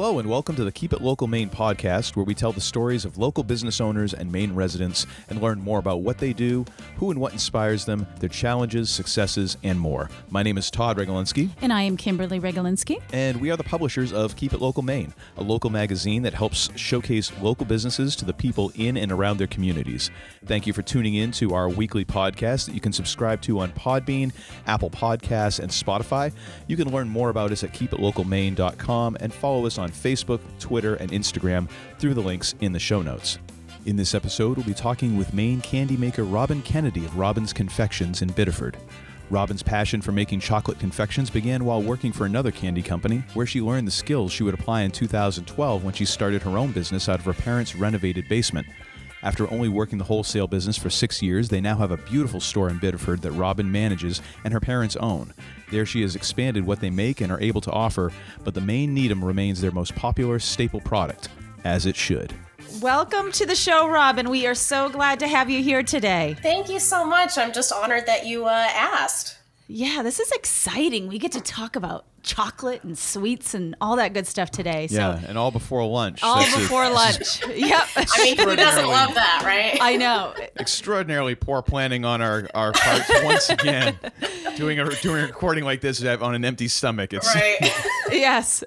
Hello, and welcome to the Keep It Local Maine podcast, where we tell the stories of local business owners and Maine residents and learn more about what they do, who and what inspires them, their challenges, successes, and more. My name is Todd Regalinsky, And I am Kimberly Regalinsky. and we are the publishers of Keep It Local Maine, a local magazine that helps showcase local businesses to the people in and around their communities. Thank you for tuning in to our weekly podcast that you can subscribe to on Podbean, Apple Podcasts, and Spotify. You can learn more about us at keepitlocalmaine.com and follow us on Facebook, Twitter, and Instagram through the links in the show notes. In this episode, we'll be talking with Maine candy maker Robin Kennedy of Robin's Confections in Biddeford. Robin's passion for making chocolate confections began while working for another candy company, where she learned the skills she would apply in 2012 when she started her own business out of her parents' renovated basement. After only working the wholesale business for six years, they now have a beautiful store in Biddeford that Robin manages and her parents own. There, she has expanded what they make and are able to offer, but the Maine Needham remains their most popular staple product, as it should. Welcome to the show, Robin. We are so glad to have you here today. Thank you so much. I'm just honored that you uh, asked. Yeah, this is exciting. We get to talk about chocolate and sweets and all that good stuff today. So Yeah, and all before lunch. all That's a- before lunch. yep. I mean, who doesn't love that, right? I know. extraordinarily poor planning on our our parts once again. Doing a doing a recording like this on an empty stomach. It's right. yes.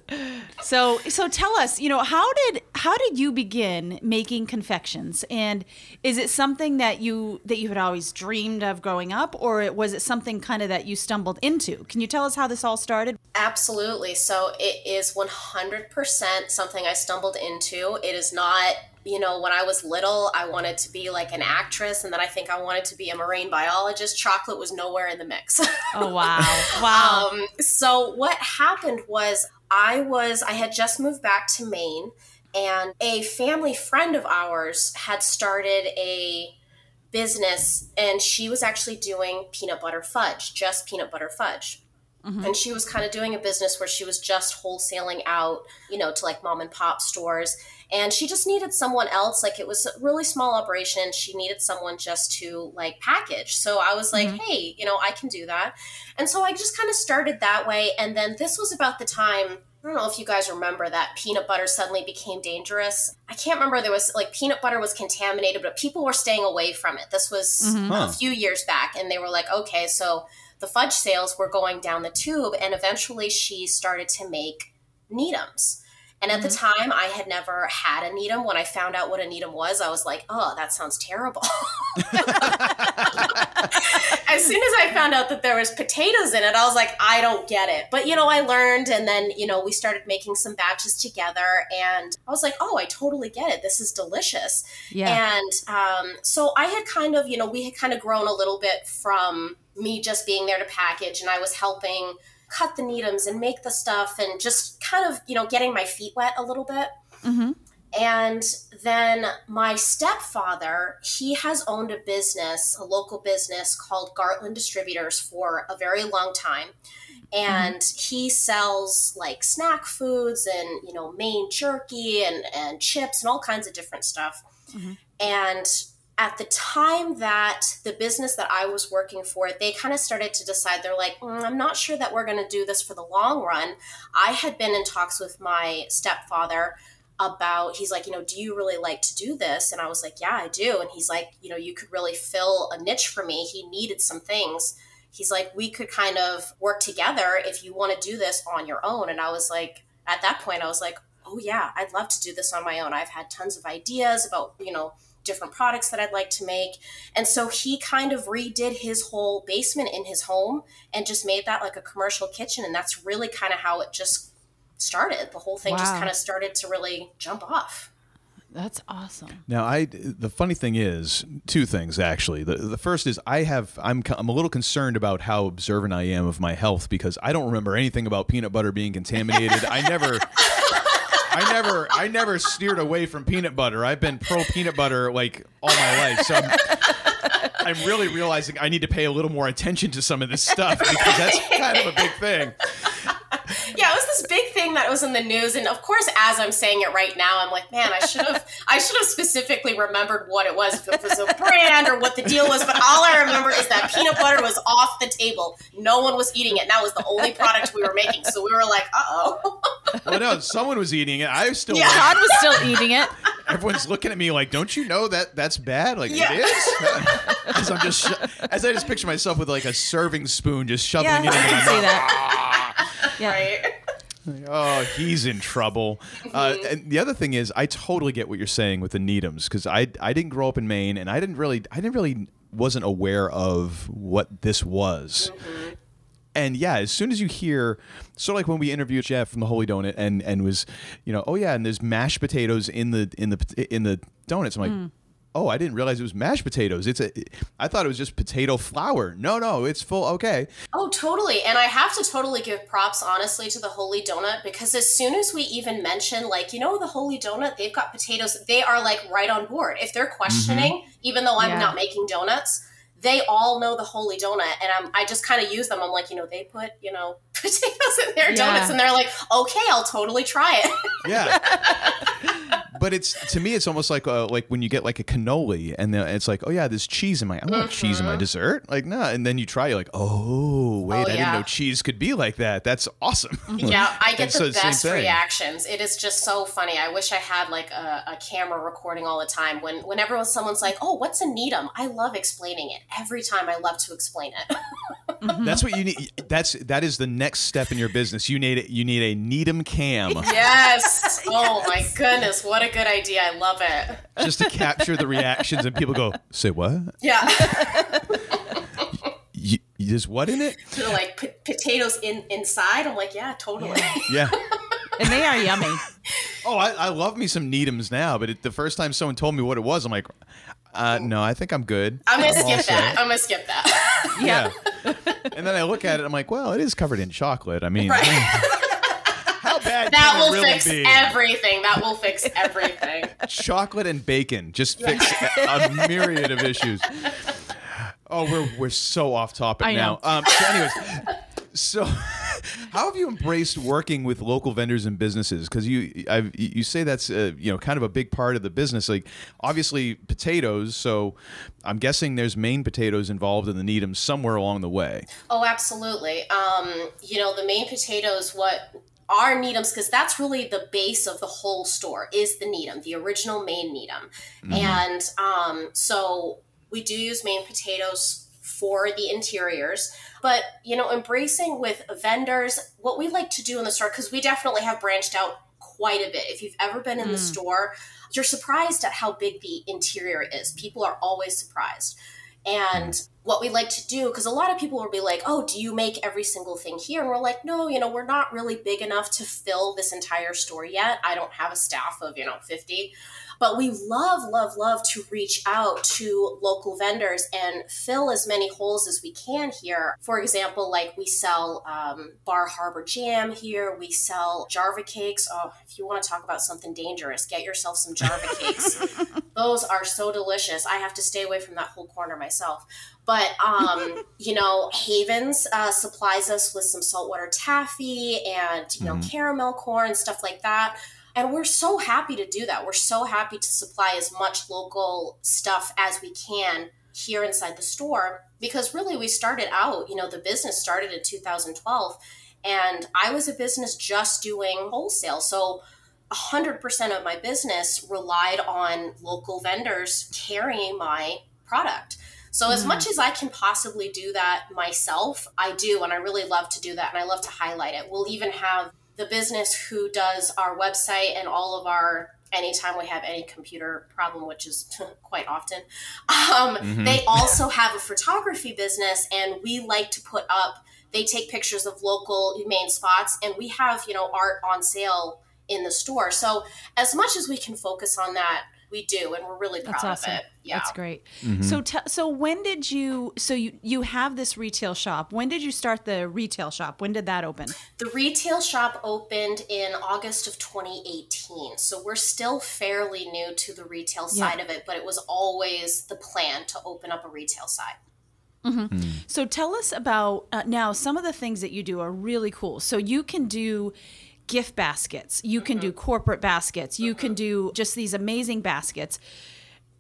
So so tell us, you know, how did how did you begin making confections? And is it something that you that you had always dreamed of growing up or was it something kind of that you stumbled into? Can you tell us how this all started? Absolutely. So it is 100% something I stumbled into. It is not, you know, when I was little, I wanted to be like an actress, and then I think I wanted to be a marine biologist. Chocolate was nowhere in the mix. Oh wow. Wow. Um, so what happened was I was I had just moved back to Maine and a family friend of ours had started a business and she was actually doing peanut butter fudge, just peanut butter fudge. Mm-hmm. And she was kind of doing a business where she was just wholesaling out, you know, to like mom and pop stores. And she just needed someone else. Like it was a really small operation. She needed someone just to like package. So I was like, mm-hmm. hey, you know, I can do that. And so I just kind of started that way. And then this was about the time. I don't know if you guys remember that peanut butter suddenly became dangerous. I can't remember there was like peanut butter was contaminated, but people were staying away from it. This was mm-hmm. Huh. a few years back, and they were like, okay, so the fudge sales were going down the tube, and eventually she started to make Needhams And at the time, I had never had a Needham When I found out what a Needham was, I was like, oh, that sounds terrible. as soon as I found out that there was potatoes in it, I was like, I don't get it. But you know, I learned, and then you know, we started making some batches together, and I was like, oh, I totally get it. This is delicious. Yeah. And um, so I had kind of, you know, we had kind of grown a little bit from me just being there to package, and I was helping cut the Needhams and make the stuff, and just kind of, you know, getting my feet wet a little bit. Mm-hmm. And then my stepfather, he has owned a business, a local business called Gartland Distributors for a very long time. And he sells like snack foods and, you know, Maine jerky and, and chips and all kinds of different stuff. Mhm. And at the time that the business that I was working for, they kind of started to decide, they're like, "Mm, I'm not sure that we're going to do this for the long run. I had been in talks with my stepfather about he's like you know do you really like to do this? And i was like yeah i do. And he's like you know you could really fill a niche for me. He needed some things. He's like we could kind of work together if you want to do this on your own. And i was like at that point i was like oh yeah i'd love to do this on my own. I've had tons of ideas about you know different products that i'd like to make and so he kind of redid his whole basement in his home and just made that like a commercial kitchen and that's really kind of how it just started the whole thing just kind of started to really jump off That's awesome. Now, I the funny thing is two things actually. The the first is I have I'm I'm a little concerned about how observant I am of my health because I don't remember anything about peanut butter being contaminated. I never. I never, I never steered away from peanut butter. I've been pro peanut butter like all my life. So I'm, I'm really realizing I need to pay a little more attention to some of this stuff because that's kind of a big thing. Yeah, it was this big thing that was in the news. And of course, as I'm saying it right now, I'm like, man, I should have, I should have specifically remembered what it was, if it was a brand or what the deal was. But all I remember is that peanut butter was off the table. No one was eating it. And that was the only product we were making. So we were like, uh oh. well, no, someone was eating it. I was still. Yeah. Todd was still eating it. Everyone's looking at me like, "Don't you know that that's bad?" Like Yeah. it is. as I'm just, sho- as I just picture myself with like a serving spoon, just shoveling Yeah, it into I my can mouth. see that. Yeah. Right. Oh, he's in trouble. Uh, mm-hmm. and the other thing is, I totally get what you're saying with the Needhams because I I didn't grow up in Maine and I didn't really I didn't really wasn't aware of what this was. Mm-hmm. And yeah, as soon as you hear, sort of like when we interviewed Jeff from the Holy Donut, and and was, you know, oh yeah, and there's mashed potatoes in the in the in the donuts. I'm like, mm. Oh, I didn't realize it was mashed potatoes. It's a, I thought it was just potato flour. No, no, it's full. Okay, Oh, totally. And I have to totally give props, honestly, to the Holy Donut because as soon as we even mention, like, you know, the Holy Donut, they've got potatoes, they are like right on board. If they're questioning, mm-hmm. even though I'm Yeah. not making donuts, they all know the Holy Donut. And I'm, I just kind of use them. I'm like, you know, they put, you know, potatoes in their Yeah. donuts. And they're like, okay, I'll totally try it. Yeah. but it's to me, it's almost like uh, like when you get like a cannoli, and then it's like, oh yeah, there's cheese in my. I want cheese in my dessert. Like no, and then you try, you're like, oh wait, Oh, I didn't yeah. know cheese could be like that. That's awesome. Yeah, I get And so the it's the same best thing. reactions. It is just so funny. I wish I had like a, a camera recording all the time. When whenever someone's like, "Oh, what's a Needham?" I love explaining it. Every time, I love to explain it. That's what you need. That's that is the next step in your business. You need it. You need a Needham cam yes. Oh my goodness, what a good idea! I love it. just to capture the reactions, and people go, "Say what? Yeah, You, you there's what in it?" They're like p- potatoes in inside. I'm like, yeah, totally. Yeah. And they are yummy. Oh, I, I love me some Needhams now, but it, the first time someone told me what it was, I'm like, uh, no, I think I'm good. I'm gonna skip set. that. I'm gonna skip that. Yeah. and then I look at it, I'm like, well, it is covered in chocolate. I mean, Right. how bad That can it will really fix be? everything. That will fix everything. chocolate and bacon just fix a myriad of issues. Oh, we're we're so off topic I now. Um, so, anyways, so how have you embraced working with local vendors and businesses? Because you I've, you say that's uh, you know kind of a big part of the business. Like obviously potatoes. So I'm guessing there's Maine potatoes involved in the Needham somewhere along the way. Oh, absolutely. Um, you know, the Maine potatoes, what are Needham's, because that's really the base of the whole store, is the Needham, the original Maine Needham. And um, so we do use Maine potatoes for the interiors. But, you know, embracing with vendors, what we like to do in the store, because we definitely have branched out quite a bit. If you've ever been in the store, you're surprised at how big the interior is. People are always surprised. And mm-hmm. what we like to do, because a lot of people will be like, oh, do you make every single thing here? And we're like, no, you know, we're not really big enough to fill this entire store yet. I don't have a staff of, you know, 50. But we love, love, love to reach out to local vendors and fill as many holes as we can here. For example, like we sell um, Bar Harbor Jam here, we sell Jarva cakes. Oh, if you want to talk about something dangerous, get yourself some Jarva cakes. Those are so delicious. I have to stay away from that whole corner myself. But um, you know, Havens uh, supplies us with some saltwater taffy and you know caramel corn stuff like that. And we're so happy to do that. We're so happy to supply as much local stuff as we can here inside the store because really we started out, you know, the business started in 2012 and I was a business just doing wholesale. So 100% of my business relied on local vendors carrying my product. So, as much mm. as I can possibly do that myself, I do. And I really love to do that. And I love to highlight it. We'll even have the business who does our website and all of our anytime we have any computer problem which is quite often um, they also have a photography business and we like to put up they take pictures of local Maine spots and we have you know art on sale in the store. So as much as we can focus on that we do and we're really proud That's awesome. of it yeah That's great. Mm-hmm. So, t- so when did you? So you you have this retail shop. When did you start the retail shop? When did that open? The retail shop opened in August of 2018. So we're still fairly new to the retail Yeah. side of it, but it was always the plan to open up a retail side. Mm-hmm. Hmm. So tell us about uh, now. Some of the things that you do are really cool. So you can do gift baskets. You can do corporate baskets. You can do just these amazing baskets.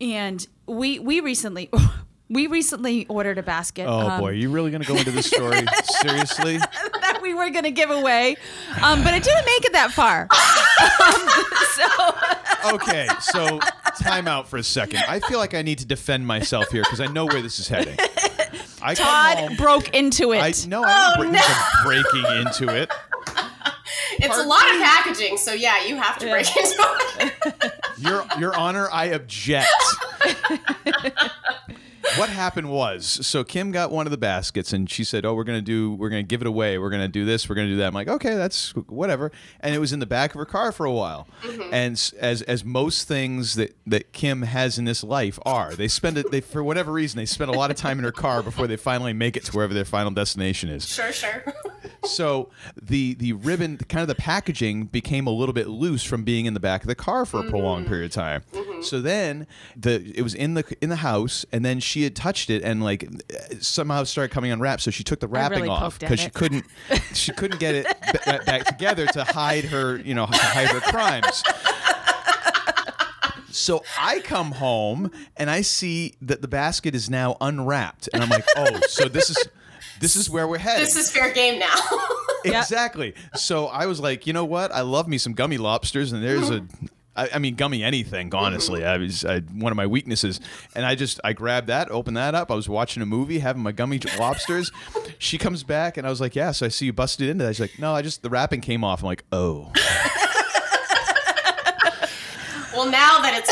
And we we recently we recently ordered a basket. Oh um, boy, are you really going to go into this story seriously? that we were going to give away, um, but it didn't make it that far. um, so Okay, so time out for a second. I feel like I need to defend myself here because I know where this is heading. I come Todd home- broke into it. I no, I didn't break, breaking into it. It's a lot of packaging, so yeah, you have to break into it. Your Your Honor, I object. what happened was, so Kim got one of the baskets, and she said, "Oh, we're gonna do, we're gonna give it away. We're gonna do this. We're gonna do that." I'm like, "Okay, that's whatever." And it was in the back of her car for a while. Mm-hmm. And s- as as most things that that Kim has in this life are, they spend it. They for whatever reason, they spend a lot of time in her car before they finally make it to wherever their final destination is Sure, sure. so the the ribbon kind of the packaging became a little bit loose from being in the back of the car for a prolonged period of time. So then the it was in the in the house and then she had touched it and like somehow started coming unwrapped. So she took the wrapping really off because she couldn't she couldn't get it ba- back together to hide her you know to hide her crimes. So I come home and I see that the basket is now unwrapped, and I'm like, "Oh, so this is this is where we're heading." this is fair game now. Exactly. So I was like, you know what? I love me some gummy lobsters, and there's a. I I mean, gummy anything. Honestly, I was I, one of my weaknesses, and I just I grabbed that, opened that up. I was watching a movie, having my gummy lobsters. she comes back, and I was like, "Yeah." So I see you busted into that. She's like, "No, I just the wrapping came off." I'm like, "Oh." well, now that it's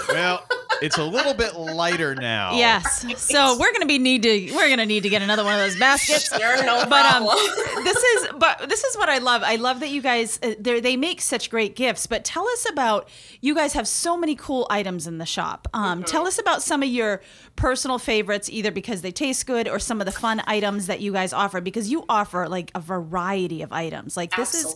open, Well, it's a little bit lighter now. yes. So we're gonna be need to we're gonna need to get another one of those baskets. you're no but um, problem. this is but this is what I love. I love that you guys uh, they they make such great gifts. But tell us about you guys have so many cool items in the shop. Um, Tell us about some of your personal favorites, either because they taste good or some of the fun items that you guys offer. Because you offer like a variety of items. Like this is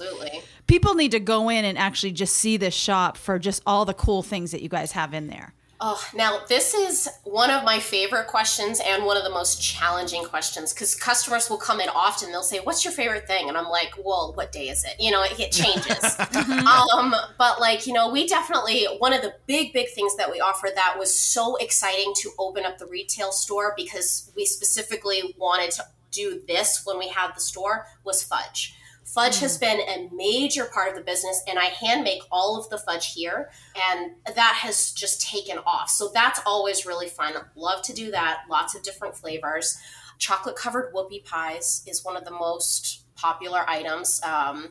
people need to go in and actually just see this shop for just all the cool things that you guys have in there. Oh, now this is one of my favorite questions and one of the most challenging questions because customers will come in often. They'll say, "What's your favorite thing?" And I'm like, "Well, what day is it?" You know, it, it changes. um, but like, you know, we definitely one of the big, big things that we offer that was so exciting to open up the retail store because we specifically wanted to do this when we had the store was fudge. Fudge has been a major part of the business, and I hand make all of the fudge here, and that has just taken off. So that's always really fun. Love to do that. Lots of different flavors. Chocolate covered whoopie pies is one of the most popular items. Um,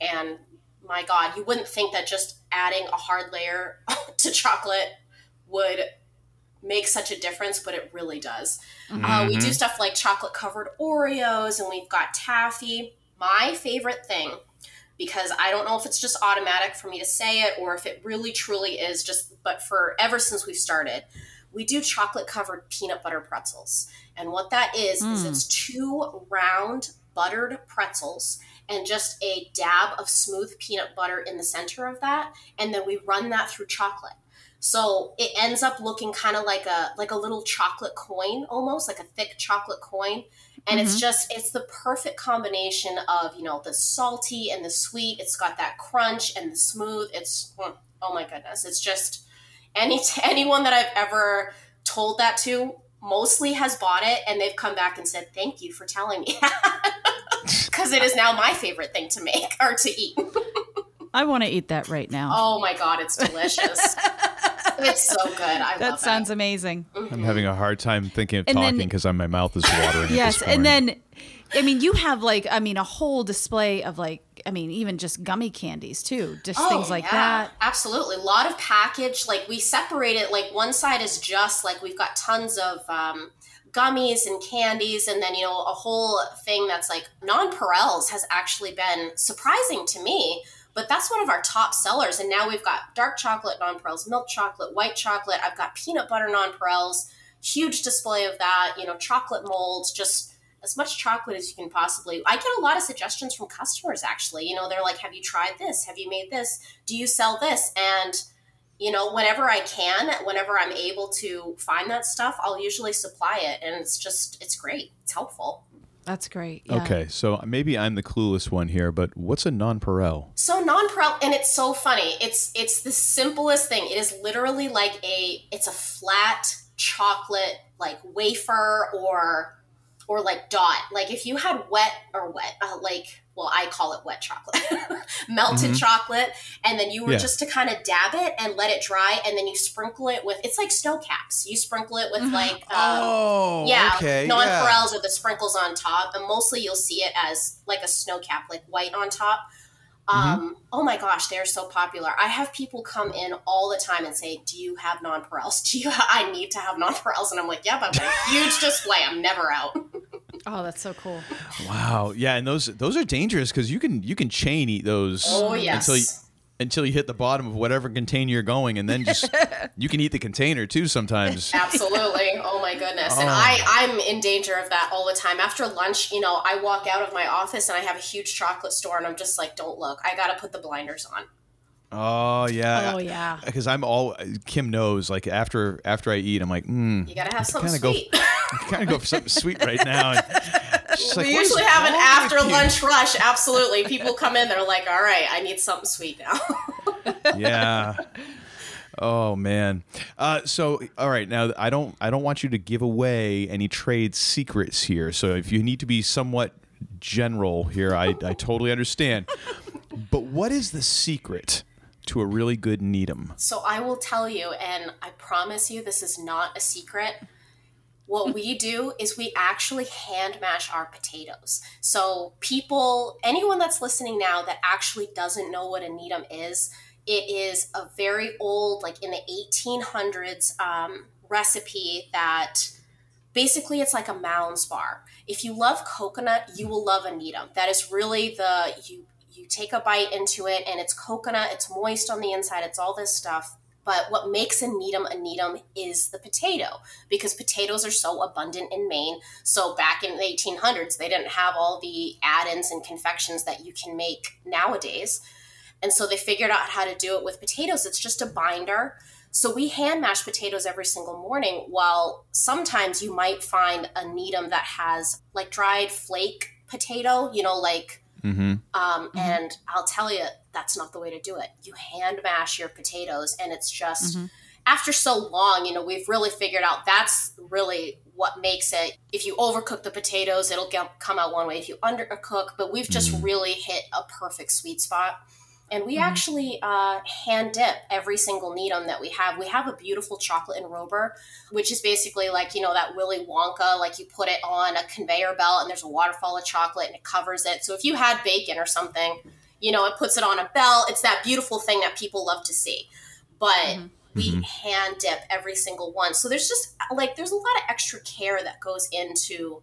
And my God, you wouldn't think that just adding a hard layer to chocolate would make such a difference, but it really does. Uh, we do stuff like chocolate covered Oreos, and we've got taffy. My favorite thing, because I don't know if it's just automatic for me to say it or if it really truly is just, but for ever since we've started, we do chocolate covered peanut butter pretzels. And what that is, is hmm. it's two round buttered pretzels and just a dab of smooth peanut butter in the center of that. And then we run that through chocolate. So it ends up looking kind of like a like a little chocolate coin almost, like a thick chocolate coin. And it's mm-hmm. just it's the perfect combination of, you know, the salty and the sweet. It's got that crunch and the smooth. It's oh my goodness. It's just any anyone that I've ever told that to mostly has bought it and they've come back and said thank you for telling me because it is now my favorite thing to make or to eat I want to eat that right now. oh my god it's delicious it's so good i that love sounds it amazing. I'm having a hard time thinking of And talking because my mouth is watering. Yes, and then I mean you have like I mean a whole display of like I mean even just gummy candies too, just things like that. Oh, Absolutely. A lot of package. Like we separate it, like one side is just like we've got tons of um, gummies and candies, and then, you know, a whole thing that's like nonpareils has actually been surprising to me. But that's one of our top sellers. And now we've got dark chocolate nonpareils, milk chocolate, white chocolate. I've got peanut butter nonpareils, huge display of that, you know, chocolate molds, just as much chocolate as you can possibly. I get a lot of suggestions from customers actually. You know, they're like, "Have you tried this? Have you made this? Do you sell this?" And you know, whenever I can, whenever I'm able to find that stuff, I'll usually supply it, and it's just it's great. It's helpful. That's great. Yeah. Okay, so maybe I'm the clueless one here, but what's a nonpareil? So nonpareil, and it's so funny. It's it's the simplest thing. It is literally like a it's a flat chocolate like wafer or or like dot. Like if you had wet or wet, uh, like well, I call it wet chocolate, melted mm-hmm. chocolate, and then you were yeah. just to kind of dab it and let it dry, and then you sprinkle it with it's like snow caps. You sprinkle it with mm-hmm. like um, oh yeah, okay, nonpareils yeah. or the sprinkles on top, and mostly you'll see it as like a snow cap, like white on top. Mm-hmm. Um, mm-hmm. Oh my gosh, they're so popular. I have people come in all the time and say, "Do you have nonpareils? Do you? Ha- I need to have nonpareils." And I'm like, "Yep, I'm a huge display. I'm never out." oh, that's so cool. Wow, yeah, and those those are dangerous because you can you can chain eat those. Oh yes. Until you, until you hit the bottom of whatever container you're going, and then just you can eat the container too sometimes. Absolutely. Oh my goodness. Oh. And I I'm in danger of that all the time. After lunch, you know, I walk out of my office and I have a huge chocolate store, and I'm just like, don't look. I got to put the blinders on. Oh yeah. Oh yeah. Because I'm all Kim knows. Like after after I eat, I'm like, mm, you gotta have something sweet. Go, kind of go for something sweet right now. And, like, we usually have an after lunch rush. Absolutely. People come in, they're like, all right, I need something sweet now. yeah. Oh man. Uh, so all right, now I don't I don't want you to give away any trade secrets here. So if you need to be somewhat general here, I, I totally understand. But what is the secret to a really good Needham? So I will tell you, and I promise you this is not a secret what we do is we actually hand mash our potatoes. So, people, anyone that's listening now that actually doesn't know what a Needham is, it is a very old, like in the 1800s, um, recipe that basically it's like a Mounds bar. If you love coconut, you will love a Needham. That is really the you you take a bite into it and it's coconut, it's moist on the inside, it's all this stuff but what makes a Needham a Needham is the potato because potatoes are so abundant in Maine. So back in the 1800s, they didn't have all the add ins and confections that you can make nowadays. And so they figured out how to do it with potatoes. It's just a binder. So we hand mash potatoes every single morning. While sometimes you might find a Needham that has like dried flake potato, you know, like Mm-hmm. Um, mm-hmm. And I'll tell you, that's not the way to do it. You hand mash your potatoes, and it's just mm-hmm. after so long, you know, we've really figured out that's really what makes it. If you overcook the potatoes, it'll get, come out one way. If you undercook, but we've just mm-hmm. really hit a perfect sweet spot. And we mm-hmm. actually uh, hand dip every single Needham that we have. We have a beautiful chocolate enrober, which is basically like, you know, that Willy Wonka, like you put it on a conveyor belt and there's a waterfall of chocolate and it covers it. So if you had bacon or something, you know, it puts it on a belt. It's that beautiful thing that people love to see. But mm-hmm. we mm-hmm. hand dip every single one. So there's just like, there's a lot of extra care that goes into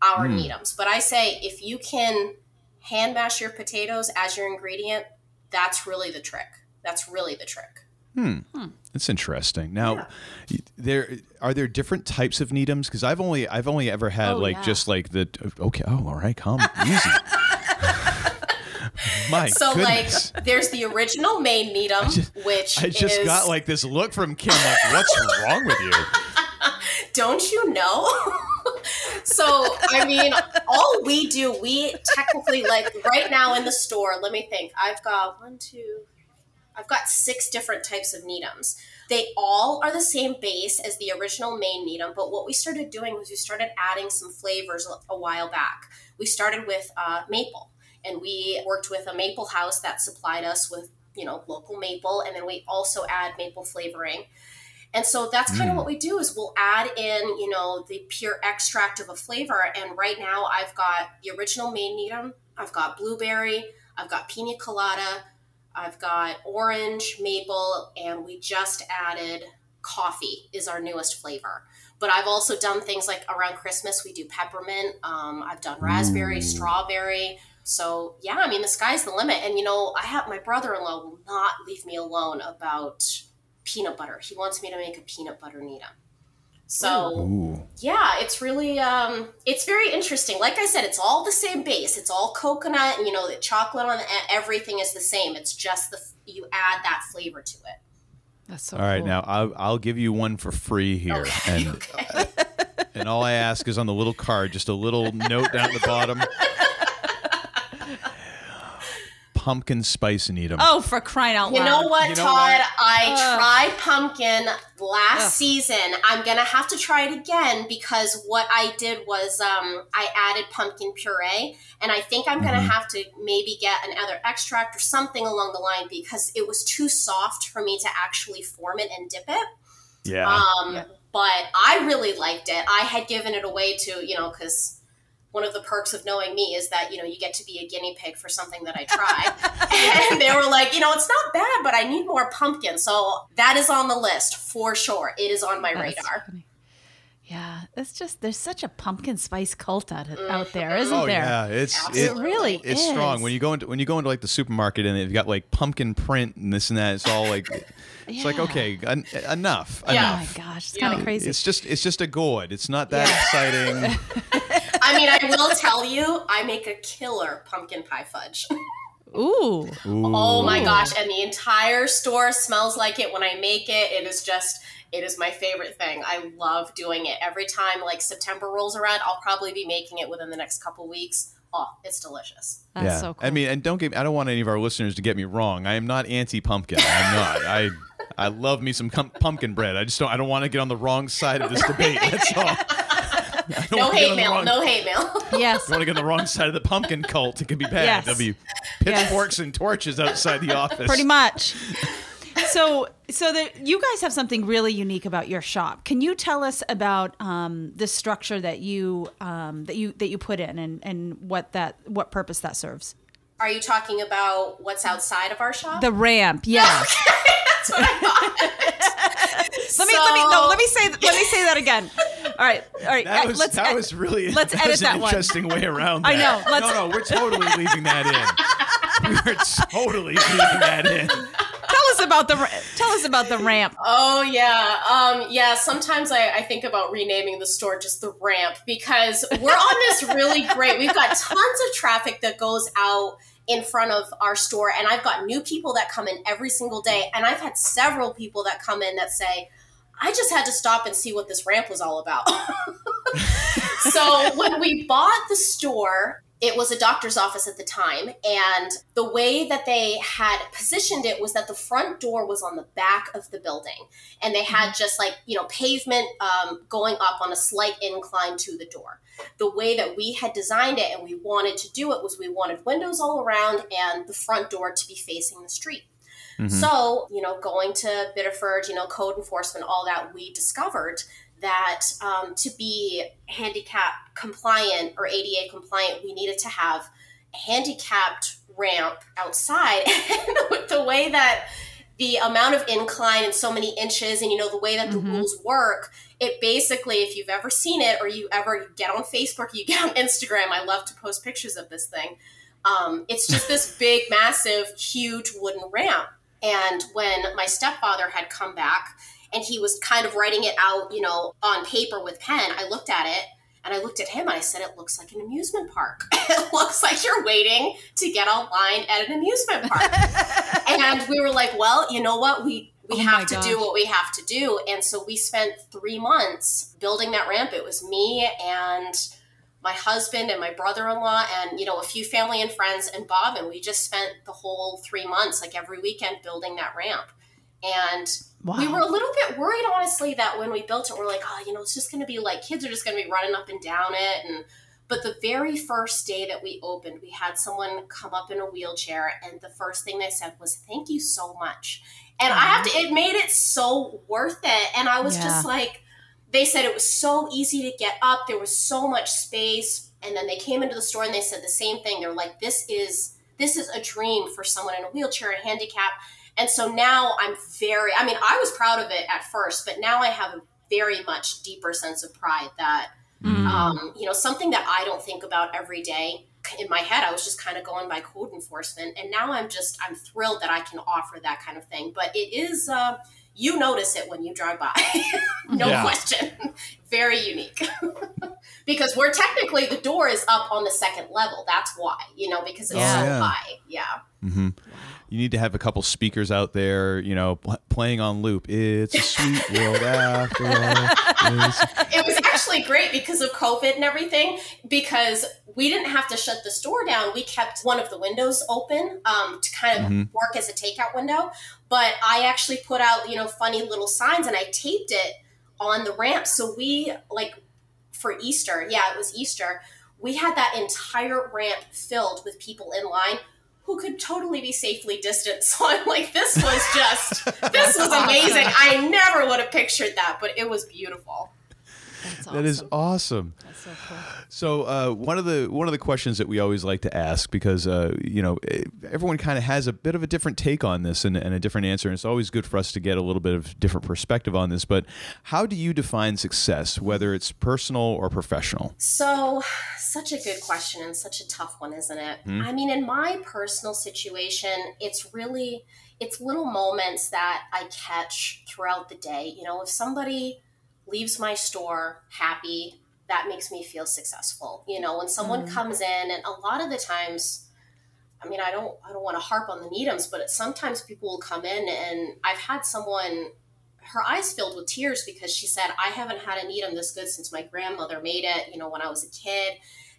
our mm. Needhams. But I say if you can hand mash your potatoes as your ingredient, that's really the trick. That's really the trick. Hmm. hmm. That's interesting. Now, yeah. there are there different types of Needhams because I've only I've only ever had oh, like yeah. just like the okay. Oh, all right, calm, easy. My so goodness. like there's the original Maine Needham, I just, which I just is... got like this look from Kim. Like, what's wrong with you? Don't you know? so I mean, all we do, we technically like right now in the store. Let me think. I've got one, two. I've got six different types of Needhams. They all are the same base as the original Maine Needham, but what we started doing was we started adding some flavors a while back. We started with uh, maple, and we worked with a maple house that supplied us with you know local maple, and then we also add maple flavoring. And so that's kind of mm. what we do is we'll add in, you know, the pure extract of a flavor. And right now I've got the original Maine Needham, I've got blueberry, I've got pina colada, I've got orange, maple, and we just added coffee is our newest flavor. But I've also done things like around Christmas, we do peppermint. Um, I've done raspberry, mm. strawberry. So yeah, I mean the sky's the limit. And you know, I have my brother-in-law will not leave me alone about peanut butter. He wants me to make a peanut butter Nita. So Ooh. yeah, it's really um, it's very interesting. Like I said, it's all the same base. It's all coconut, and you know the chocolate on the, everything is the same. It's just the you add that flavor to it. That's so. All right, cool. now I'll, I'll give you one for free here, okay, and okay. and all I ask is on the little card, just a little note down at the bottom. Pumpkin spice and eat them. Oh, for crying out loud! You know what, You know Todd? what? I tried pumpkin last Ugh. season. I'm gonna have to try it again because what I did was um, I added pumpkin puree, and I think I'm gonna Mhm. have to maybe get another extract or something along the line because it was too soft for me to actually form it and dip it. yeah. Um, Yeah. But I really liked it. I had given it away to, you know, because one of the perks of knowing me is that, you know, you get to be a guinea pig for something that I try. and they were like, you know, it's not bad, but I need more pumpkin. So that is on the list for sure. It is on my That's radar. funny. Yeah, it's just there's such a pumpkin spice cult out, out mm-hmm. there, isn't oh there? yeah, it's It Absolutely. really it's is. strong when you go into when you go into like the supermarket and they've got like pumpkin print and this and that. It's all like it's like okay, en- enough, Yeah. Oh my gosh, it's Yeah. kind of crazy. It's just it's just a gourd. It's not that exciting. I mean, I will tell you, I make a killer pumpkin pie fudge. Ooh, Oh my gosh. And the entire store smells like it when I make it. It is just, it is my favorite thing. I love doing it. Every time like September rolls around, I'll probably be making it within the next couple weeks. Oh, it's delicious. that's yeah. so cool. I mean, and don't get I don't want any of our listeners to get me wrong. I am not anti pumpkin. I'm not. I I love me some cum- pumpkin bread. I just don't I don't want to get on the wrong side of this debate. That's all. I don't No hate mail. wrong- No hate mail. yes, You want to get on the wrong side of the pumpkin cult? It could be bad. Yes. There'll be Yes. pitchforks and torches outside the office. pretty much. So, so that you guys have something really unique about your shop. Can you tell us about um, the structure that you um, that you that you put in and and what that what purpose that serves? Are you talking about what's outside of our shop? The ramp, yeah. That's what I thought. let me let me no let me say let me say that again. All right, all right. That uh, was let's that ed- was really let's that edit was that an one. interesting way around. I know, let's- no, no, we're totally leaving that in. We're totally leaving that in. tell us about the ra- tell us about the ramp. Oh yeah, um, yeah. Sometimes I, I think about renaming the store just the ramp because we're on this really great. We've got tons of traffic that goes out in front of our store, and I've got new people that come in every single day, and I've had several people that come in that say, "I just had to stop and see what this ramp was all about." so when we bought the store, it was a doctor's office at the time, and the way that they had positioned it was that the front door was on the back of the building, and they had just like you know pavement um, going up on a slight incline to the door. The way that we had designed it and we wanted to do it was we wanted windows all around and the front door to be facing the street. Mhm. So, you know, going to Biddeford, you know, code enforcement, all that, we discovered that um, to be handicap compliant or ADA compliant, we needed to have a handicapped ramp outside. And with the way that the amount of incline and so many inches, and you know, the way that the Mhm. rules work, it basically, if you've ever seen it or you ever get on Facebook, you get on Instagram, I love to post pictures of this thing. Um, it's just this big, massive, huge wooden ramp. And when my stepfather had come back and he was kind of writing it out, you know, on paper with pen, I looked at it and I looked at him and I said, It looks like an amusement park. it looks like you're waiting to get on line at an amusement park. and we were like, Well, you know what? We we Oh have to gosh. do what we have to do. And so we spent three months building that ramp. It was me and my husband and my brother-in-law and you know a few family and friends and bob and we just spent the whole three months like every weekend building that ramp and Wow. we were a little bit worried honestly that when we built it we're like oh you know it's just going to be like kids are just going to be running up and down it. And but the very first day that we opened we had someone come up in a wheelchair and the first thing they said was thank you so much. And i have to it made it so worth it. And i was Yeah. just like they said it was so easy to get up there was so much space. And then they came into the store and they said the same thing. They're like this is this is a dream for someone in a wheelchair a handicap and so now i'm very i mean i was proud of it at first but now i have a very much deeper sense of pride that Mm. um, you know something that i don't think about every day in my head i was just kind of going by code enforcement. And now i'm just i'm thrilled that i can offer that kind of thing. But it is uh, you notice it when you drive by. No Yeah. question. Very unique. Because we're technically the door is up on the second level. That's why you know because it's Yeah. so high. Yeah hmm you need to have a couple speakers out there, you know, pl- playing on loop. It's a sweet world after all. It was actually great because of COVID and everything. Because we didn't have to shut the store down, we kept one of the windows open um, to kind of Mhm. work as a takeout window. But I actually put out, you know, funny little signs and I taped it on the ramp. So we like for Easter, yeah, it was Easter. We had that entire ramp filled with people in line who could totally be safely distant. So I'm like, this was just, this was amazing. I never would have pictured that, but it was beautiful. That's That is awesome. That's so cool. So uh, one of the one of the questions that we always like to ask because uh, you know everyone kind of has a bit of a different take on this and, and a different answer, and it's always good for us to get a little bit of different perspective on this. But how do you define success, whether it's personal or professional? So, such a good question and such a tough one, isn't it? I mean, in my personal situation, it's really it's little moments that I catch throughout the day. You know, if somebody leaves my store happy, that makes me feel successful. You know, when someone comes in and a lot of the times I mean, I don't I don't want to harp on the Needhams, but sometimes people will come in and I've had someone her eyes filled with tears because she said, I haven't had a Needham this good since my grandmother made it, you know, when I was a kid,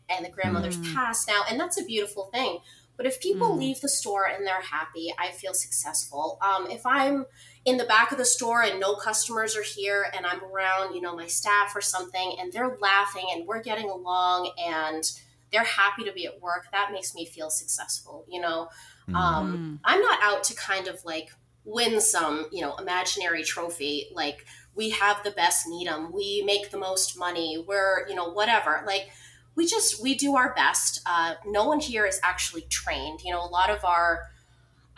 and the grandmother's passed now. And that's a beautiful thing. But if people Mm. leave the store and they're happy, I feel successful. Um, if I'm in the back of the store and no customers are here and I'm around, you know, my staff or something, and they're laughing and we're getting along and they're happy to be at work, that makes me feel successful, you know. Mm. Um, I'm not out to kind of like win some, you know, imaginary trophy. Like we have the best Needham, we make the most money, we're, you know, whatever. Like we just we do our best. Uh, no one here is actually trained. You know, a lot of our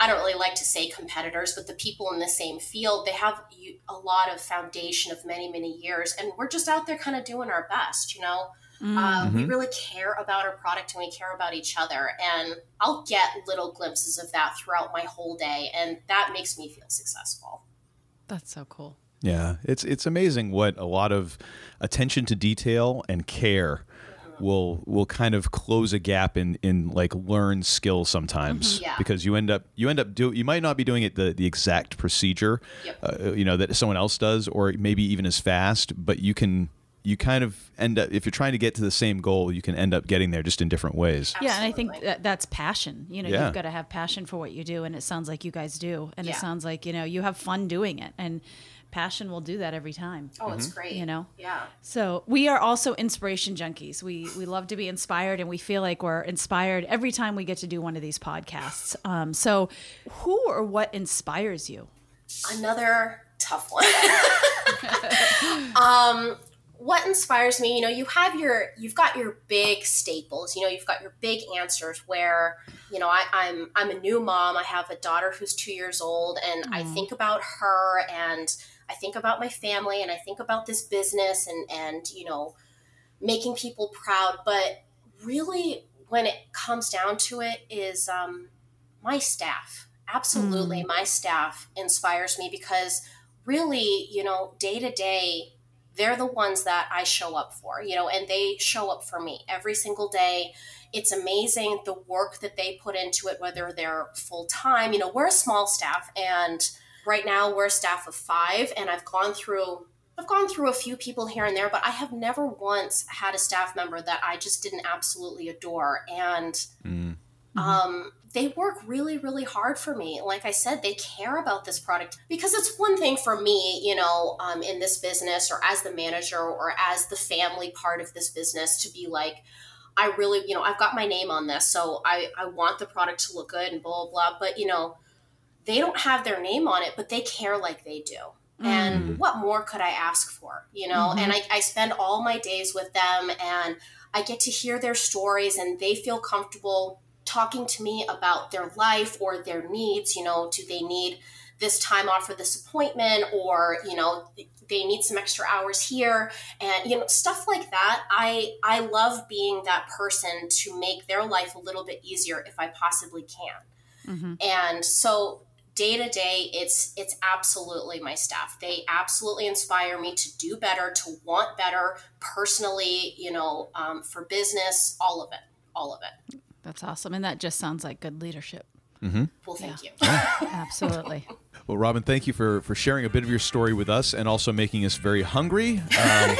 I don't really like to say competitors, but the people in the same field, they have a lot of foundation of many, many years, and we're just out there kind of doing our best. You know, Mm. uh, we really care about our product and we care about each other. And I'll get little glimpses of that throughout my whole day. And that makes me feel successful. That's so cool. Yeah, it's it's amazing what a lot of attention to detail and care will will kind of close a gap in in like learned skill sometimes Mhm. Yeah. because you end up you end up do you might not be doing it the the exact procedure Yep. uh, you know that someone else does or maybe even as fast but you can you kind of end up if you're trying to get to the same goal you can end up getting there just in different ways Yeah, and I think that that's passion. You know, Yeah. you've got to have passion for what you do, and it sounds like you guys do, and it sounds like you know you have fun doing it, and passion will do that every time. Oh, it's great. You know? Yeah. So we are also inspiration junkies. We we love to be inspired, and we feel like we're inspired every time we get to do one of these podcasts. Um, so, who or what inspires you? Another tough one. um, what inspires me, you know, you have your, you've got your big staples. You know, you've got your big answers. Where, you know, I, I'm I'm a new mom. I have a daughter who's two years old, and I think about her, and I think about my family, and I think about this business, and and you know, making people proud. But really, when it comes down to it, is um, my staff. Absolutely, my staff inspires me because really, you know, day to day, they're the ones that I show up for, you know, and they show up for me every single day. It's amazing the work that they put into it, whether they're full time. You know, we're a small staff, and right now we're a staff of five, and I've gone through. I've gone through a few people here and there, but I have never once had a staff member that I just didn't absolutely adore. And Mm. um, they work really, really hard for me. Like I said, they care about this product because it's one thing for me, you know, um, in this business or as the manager or as the family part of this business to be like, I really, you know, I've got my name on this, so I, I want the product to look good and blah, blah, blah. But, you know, they don't have their name on it, but they care like they do. Mm. And mm. what more could I ask for? You know, mm-hmm. and I, I spend all my days with them and I get to hear their stories and they feel comfortable talking to me about their life or their needs. You know, do they need this time off for this appointment or, you know, they need some extra hours here and you know stuff like that i i love being that person to make their life a little bit easier if i possibly can Mhm. and so day to day it's it's absolutely my staff they absolutely inspire me to do better to want better personally you know um, for business all of it all of it That's awesome, and that just sounds like good leadership. well, thank you. Absolutely. Well, Robin, thank you for for sharing a bit of your story with us and also making us very hungry. Um,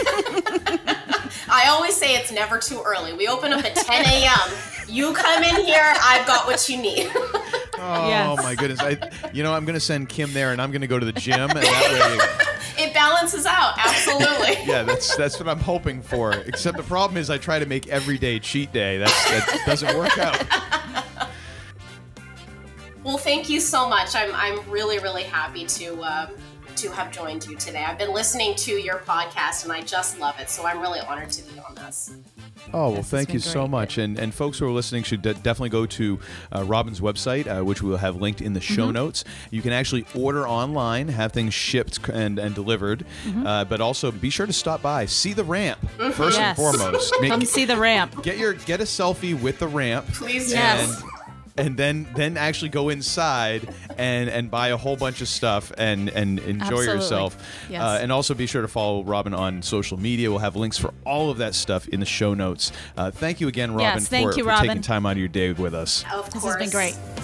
I always say it's never too early. We open up at 10 a.m. You come in here, I've got what you need. oh Yes. my goodness! I, you know, I'm going to send Kim there, and I'm going to go to the gym, and that way. it balances out, absolutely. Yeah, that's that's what I'm hoping for. Except the problem is, I try to make every day cheat day. That's that doesn't work out. Well, thank you so much. I'm, I'm really, really happy to um, to have joined you today. I've been listening to your podcast and I just love it. So I'm really honored to be on this. Oh well, Yes, thank you so much, and and folks who are listening should de- definitely go to uh, Robin's website, uh, which we'll have linked in the show Mm-hmm. notes. You can actually order online, have things shipped and and delivered, Mm-hmm. uh, but also be sure to stop by, see the ramp first Yes. and foremost. Make- Come see the ramp. get your get a selfie with the ramp. Please. Yes. And and then then actually go inside and and buy a whole bunch of stuff and and enjoy Absolutely. yourself Yes. uh, and also be sure to follow robin on social media we'll have links for all of that stuff in the show notes uh, thank you again robin Yes, thank for, you, for Robin. taking time out of your day with us Of course. This has been great.